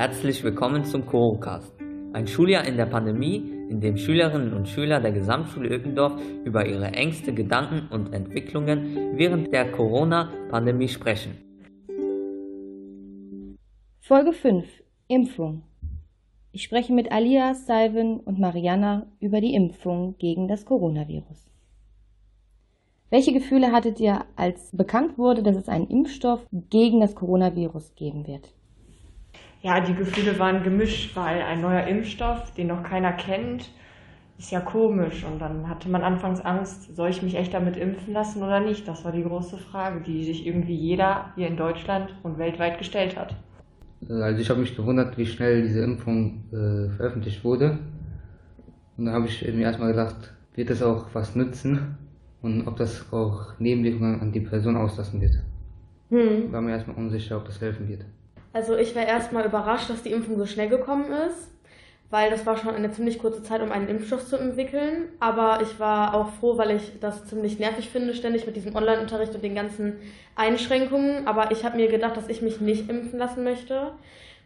Herzlich willkommen zum Corocast, ein Schuljahr in der Pandemie, in dem Schülerinnen und Schüler der Gesamtschule Ückendorf über ihre Ängste, Gedanken und Entwicklungen während der Corona-Pandemie sprechen. Folge 5 Impfung. Ich spreche mit Alias, Salven und Mariana über die Impfung gegen das Coronavirus. Welche Gefühle hattet ihr, als bekannt wurde, dass es einen Impfstoff gegen das Coronavirus geben wird? Ja, die Gefühle waren gemischt, weil ein neuer Impfstoff, den noch keiner kennt, ist ja komisch. Und dann hatte man anfangs Angst, soll ich mich echt damit impfen lassen oder nicht? Das war die große Frage, die sich irgendwie jeder hier in Deutschland und weltweit gestellt hat. Also ich habe mich gewundert, wie schnell diese Impfung äh, veröffentlicht wurde. Und da habe ich mir erstmal gedacht, wird das auch was nützen? und ob das auch Nebenwirkungen an die Person auslassen wird. Hm. War mir erstmal unsicher, ob das helfen wird. Also ich war erstmal überrascht, dass die Impfung so schnell gekommen ist, weil das war schon eine ziemlich kurze Zeit, um einen Impfstoff zu entwickeln. Aber ich war auch froh, weil ich das ziemlich nervig finde, ständig mit diesem Online-Unterricht und den ganzen Einschränkungen. Aber ich habe mir gedacht, dass ich mich nicht impfen lassen möchte,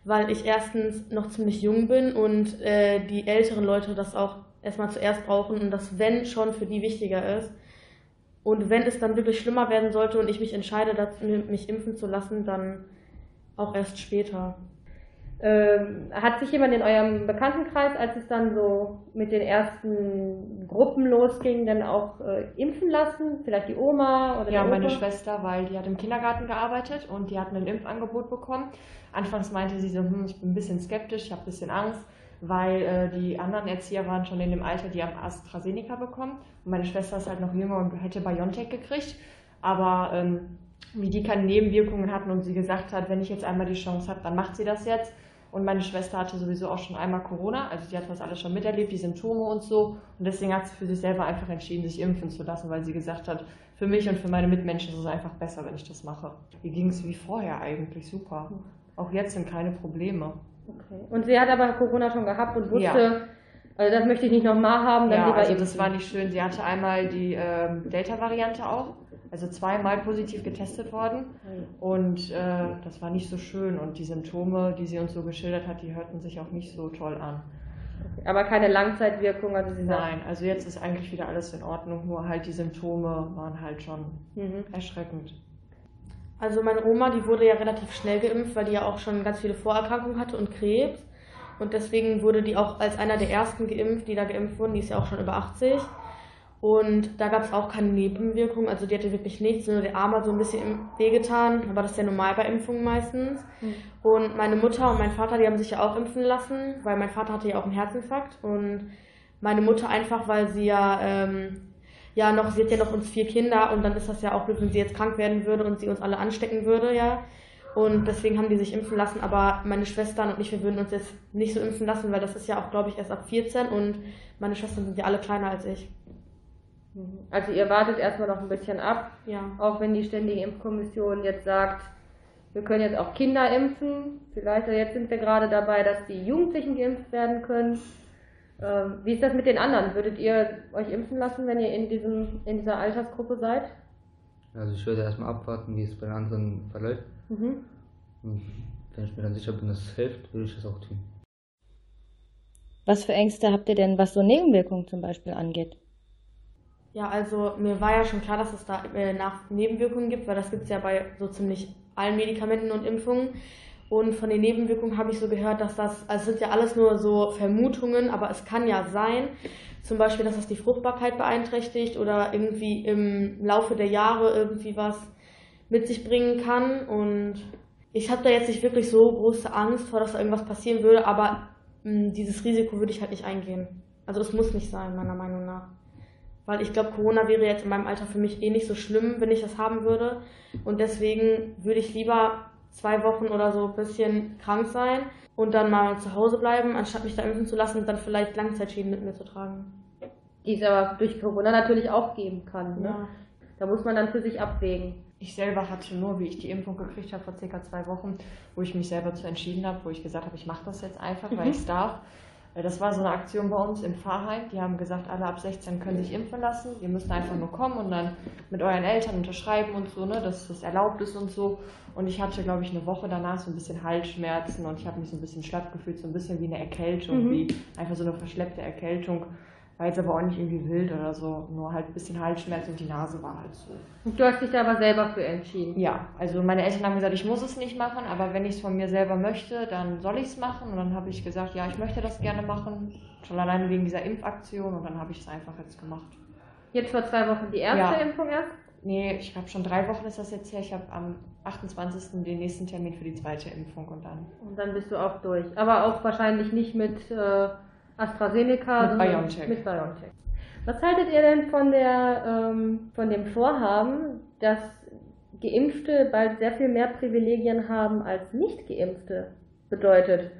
weil ich erstens noch ziemlich jung bin und äh, die älteren Leute das auch erstmal zuerst brauchen und das, wenn schon, für die wichtiger ist. Und wenn es dann wirklich schlimmer werden sollte und ich mich entscheide, mich impfen zu lassen, dann auch erst später. Ähm, hat sich jemand in eurem Bekanntenkreis, als es dann so mit den ersten Gruppen losging, dann auch äh, impfen lassen? Vielleicht die Oma oder Ja, meine Schwester, weil die hat im Kindergarten gearbeitet und die hat ein Impfangebot bekommen. Anfangs meinte sie so, hm, ich bin ein bisschen skeptisch, ich habe ein bisschen Angst weil äh, die anderen Erzieher waren schon in dem Alter, die haben AstraZeneca bekommen. Und meine Schwester ist halt noch jünger und hätte BioNTech gekriegt. Aber ähm, wie die keine Nebenwirkungen hatten und sie gesagt hat, wenn ich jetzt einmal die Chance habe, dann macht sie das jetzt. Und meine Schwester hatte sowieso auch schon einmal Corona, also sie hat das alles schon miterlebt, die Symptome und so. Und deswegen hat sie für sich selber einfach entschieden, sich impfen zu lassen, weil sie gesagt hat, für mich und für meine Mitmenschen ist es einfach besser, wenn ich das mache. Wie ging es wie vorher eigentlich? Super. Auch jetzt sind keine Probleme. Okay. Und sie hat aber Corona schon gehabt und wusste, ja. also das möchte ich nicht nochmal haben, dann ja, lieber also das war nicht schön. Sie hatte einmal die äh, Delta-Variante auch, also zweimal positiv getestet worden und äh, das war nicht so schön und die Symptome, die sie uns so geschildert hat, die hörten sich auch nicht so toll an. Okay. Aber keine Langzeitwirkung, also sie sagt. Nein, also jetzt ist eigentlich wieder alles in Ordnung, nur halt die Symptome waren halt schon mhm. erschreckend. Also meine Oma, die wurde ja relativ schnell geimpft, weil die ja auch schon ganz viele Vorerkrankungen hatte und Krebs. Und deswegen wurde die auch als einer der ersten geimpft, die da geimpft wurden. Die ist ja auch schon über 80. Und da gab es auch keine Nebenwirkungen. Also die hatte wirklich nichts, nur der Arm hat so ein bisschen wehgetan. Aber das ist ja normal bei Impfungen meistens. Mhm. Und meine Mutter und mein Vater, die haben sich ja auch impfen lassen, weil mein Vater hatte ja auch einen Herzinfarkt. Und meine Mutter einfach, weil sie ja ähm, ja noch, sie hat ja noch uns vier Kinder und dann ist das ja auch blöd, wenn sie jetzt krank werden würde und sie uns alle anstecken würde, ja. Und deswegen haben die sich impfen lassen, aber meine Schwestern und ich, wir würden uns jetzt nicht so impfen lassen, weil das ist ja auch, glaube ich, erst ab 14 und meine Schwestern sind ja alle kleiner als ich. Mhm. Also ihr wartet erstmal noch ein bisschen ab, ja. auch wenn die Ständige Impfkommission jetzt sagt, wir können jetzt auch Kinder impfen. Vielleicht jetzt sind wir gerade dabei, dass die Jugendlichen geimpft werden können. Ähm, wie ist das mit den anderen? Würdet ihr euch impfen lassen, wenn ihr in, diesem, in dieser Altersgruppe seid? Also ich würde erstmal abwarten, wie es bei den anderen verläuft. Mhm. Und wenn ich mir dann sicher bin, dass es hilft, würde ich das auch tun. Was für Ängste habt ihr denn, was so Nebenwirkungen zum Beispiel angeht? Ja, also mir war ja schon klar, dass es da äh, nach Nebenwirkungen gibt, weil das gibt es ja bei so ziemlich allen Medikamenten und Impfungen. Und von den Nebenwirkungen habe ich so gehört, dass das, also es sind ja alles nur so Vermutungen, aber es kann ja sein, zum Beispiel, dass das die Fruchtbarkeit beeinträchtigt oder irgendwie im Laufe der Jahre irgendwie was mit sich bringen kann. Und ich habe da jetzt nicht wirklich so große Angst vor, dass da irgendwas passieren würde, aber mh, hm, dieses Risiko würde ich halt nicht eingehen. Also es muss nicht sein, meiner Meinung nach. Weil ich glaube, Corona wäre jetzt in meinem Alter für mich eh nicht so schlimm, wenn ich das haben würde. Und deswegen würde ich lieber zwei Wochen oder so ein bisschen krank sein und dann mal zu Hause bleiben, anstatt mich da impfen zu lassen und dann vielleicht Langzeitschäden mit mir zu tragen. Die es aber durch Corona natürlich auch geben kann. Ne? Ja. Da muss man dann für sich abwägen. Ich selber hatte nur, wie ich die Impfung gekriegt habe vor circa zwei Wochen, wo ich mich selber zu entschieden habe, wo ich gesagt habe, ich mache das jetzt einfach, weil ich es darf. Das war so eine Aktion bei uns im Pfarrheim. Die haben gesagt, alle ab 16 können sich impfen lassen. Ihr müsst einfach nur kommen und dann mit euren Eltern unterschreiben und so, ne, dass das erlaubt ist und so. Und ich hatte, glaube ich, eine Woche danach so ein bisschen Halsschmerzen und ich habe mich so ein bisschen schlapp gefühlt, so ein bisschen wie eine Erkältung, mhm. wie einfach so eine verschleppte Erkältung. War jetzt aber auch nicht irgendwie wild oder so, nur halt ein bisschen Halsschmerz und die Nase war halt so. Und du hast dich da aber selber für entschieden? Ja, also meine Eltern haben gesagt, ich muss es nicht machen, aber wenn ich es von mir selber möchte, dann soll ich es machen. Und dann habe ich gesagt, ja, ich möchte das gerne machen, schon alleine wegen dieser Impfaktion und dann habe ich es einfach jetzt gemacht. Jetzt vor zwei Wochen die erste ja. Impfung erst? Nee, ich habe schon drei Wochen ist das jetzt her. Ich habe am 28. den nächsten Termin für die zweite Impfung und dann. Und dann bist du auch durch. Aber auch wahrscheinlich nicht mit. Äh AstraZeneca mit BioNTech. mit BioNTech. Was haltet ihr denn von, der, ähm, von dem Vorhaben, dass Geimpfte bald sehr viel mehr Privilegien haben als Nicht-Geimpfte? Bedeutet,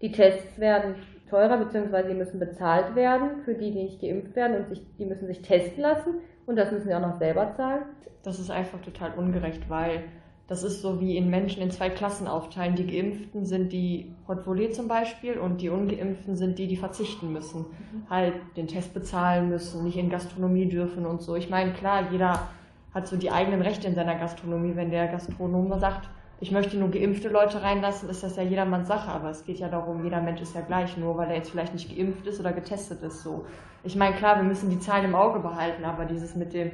die Tests werden teurer bzw. sie müssen bezahlt werden für die, die nicht geimpft werden und sich, die müssen sich testen lassen und das müssen sie auch noch selber zahlen. Das ist einfach total ungerecht, weil das ist so wie in Menschen in zwei Klassen aufteilen. Die Geimpften sind die Portfolio zum Beispiel und die Ungeimpften sind die, die verzichten müssen. Mhm. Halt den Test bezahlen müssen, nicht in Gastronomie dürfen und so. Ich meine, klar, jeder hat so die eigenen Rechte in seiner Gastronomie. Wenn der Gastronom sagt, ich möchte nur geimpfte Leute reinlassen, ist das ja jedermanns Sache. Aber es geht ja darum, jeder Mensch ist ja gleich, nur weil er jetzt vielleicht nicht geimpft ist oder getestet ist. So. Ich meine, klar, wir müssen die Zahlen im Auge behalten, aber dieses mit dem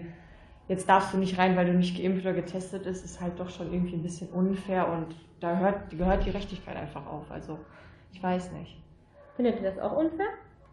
jetzt darfst du nicht rein, weil du nicht geimpft oder getestet bist, ist halt doch schon irgendwie ein bisschen unfair und da hört, gehört die Rechtigkeit einfach auf. Also ich weiß nicht. Findet ihr das auch unfair?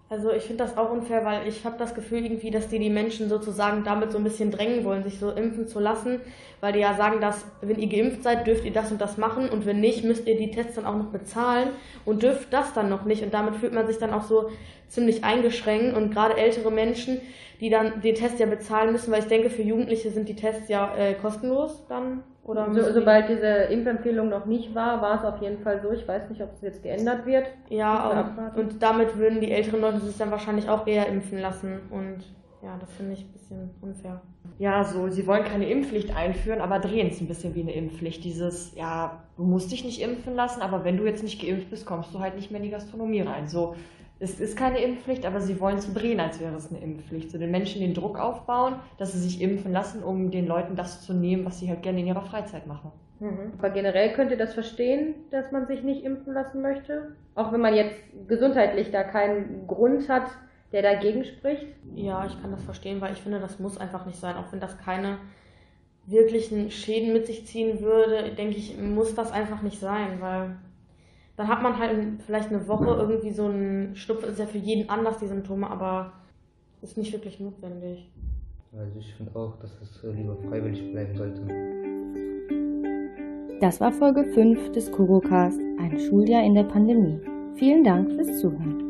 Also ich finde das auch unfair, weil ich habe das Gefühl irgendwie, dass die die Menschen sozusagen damit so ein bisschen drängen wollen, sich so impfen zu lassen, weil die ja sagen, dass wenn ihr geimpft seid, dürft ihr das und das machen und wenn nicht, müsst ihr die Tests dann auch noch bezahlen und dürft das dann noch nicht und damit fühlt man sich dann auch so ziemlich eingeschränkt und gerade ältere Menschen, die dann den Test ja bezahlen müssen, weil ich denke, für Jugendliche sind die Tests ja äh, kostenlos dann. Oder so, sobald diese Impfempfehlung noch nicht war, war es auf jeden Fall so. Ich weiß nicht, ob es jetzt geändert wird. Ja, und, und damit würden die älteren Leute sich dann wahrscheinlich auch eher impfen lassen. Und ja, das finde ich ein bisschen unfair. Ja, so, sie wollen keine Impfpflicht einführen, aber drehen es ein bisschen wie eine Impfpflicht. Dieses, ja, du musst dich nicht impfen lassen, aber wenn du jetzt nicht geimpft bist, kommst du halt nicht mehr in die Gastronomie rein. So, es ist keine Impfpflicht, aber sie wollen es drehen, als wäre es eine Impfpflicht. So den Menschen den Druck aufbauen, dass sie sich impfen lassen, um den Leuten das zu nehmen, was sie halt gerne in ihrer Freizeit machen. Mhm. Aber generell könnt ihr das verstehen, dass man sich nicht impfen lassen möchte? Auch wenn man jetzt gesundheitlich da keinen Grund hat, der dagegen spricht? Ja, ich kann das verstehen, weil ich finde, das muss einfach nicht sein. Auch wenn das keine wirklichen Schäden mit sich ziehen würde, denke ich, muss das einfach nicht sein, weil dann hat man halt vielleicht eine Woche irgendwie so ein Schnupfen, ist ja für jeden anders die Symptome, aber ist nicht wirklich notwendig. Also ich finde auch, dass es lieber freiwillig bleiben sollte. Das war Folge 5 des Kurocast, ein Schuljahr in der Pandemie. Vielen Dank fürs Zuhören.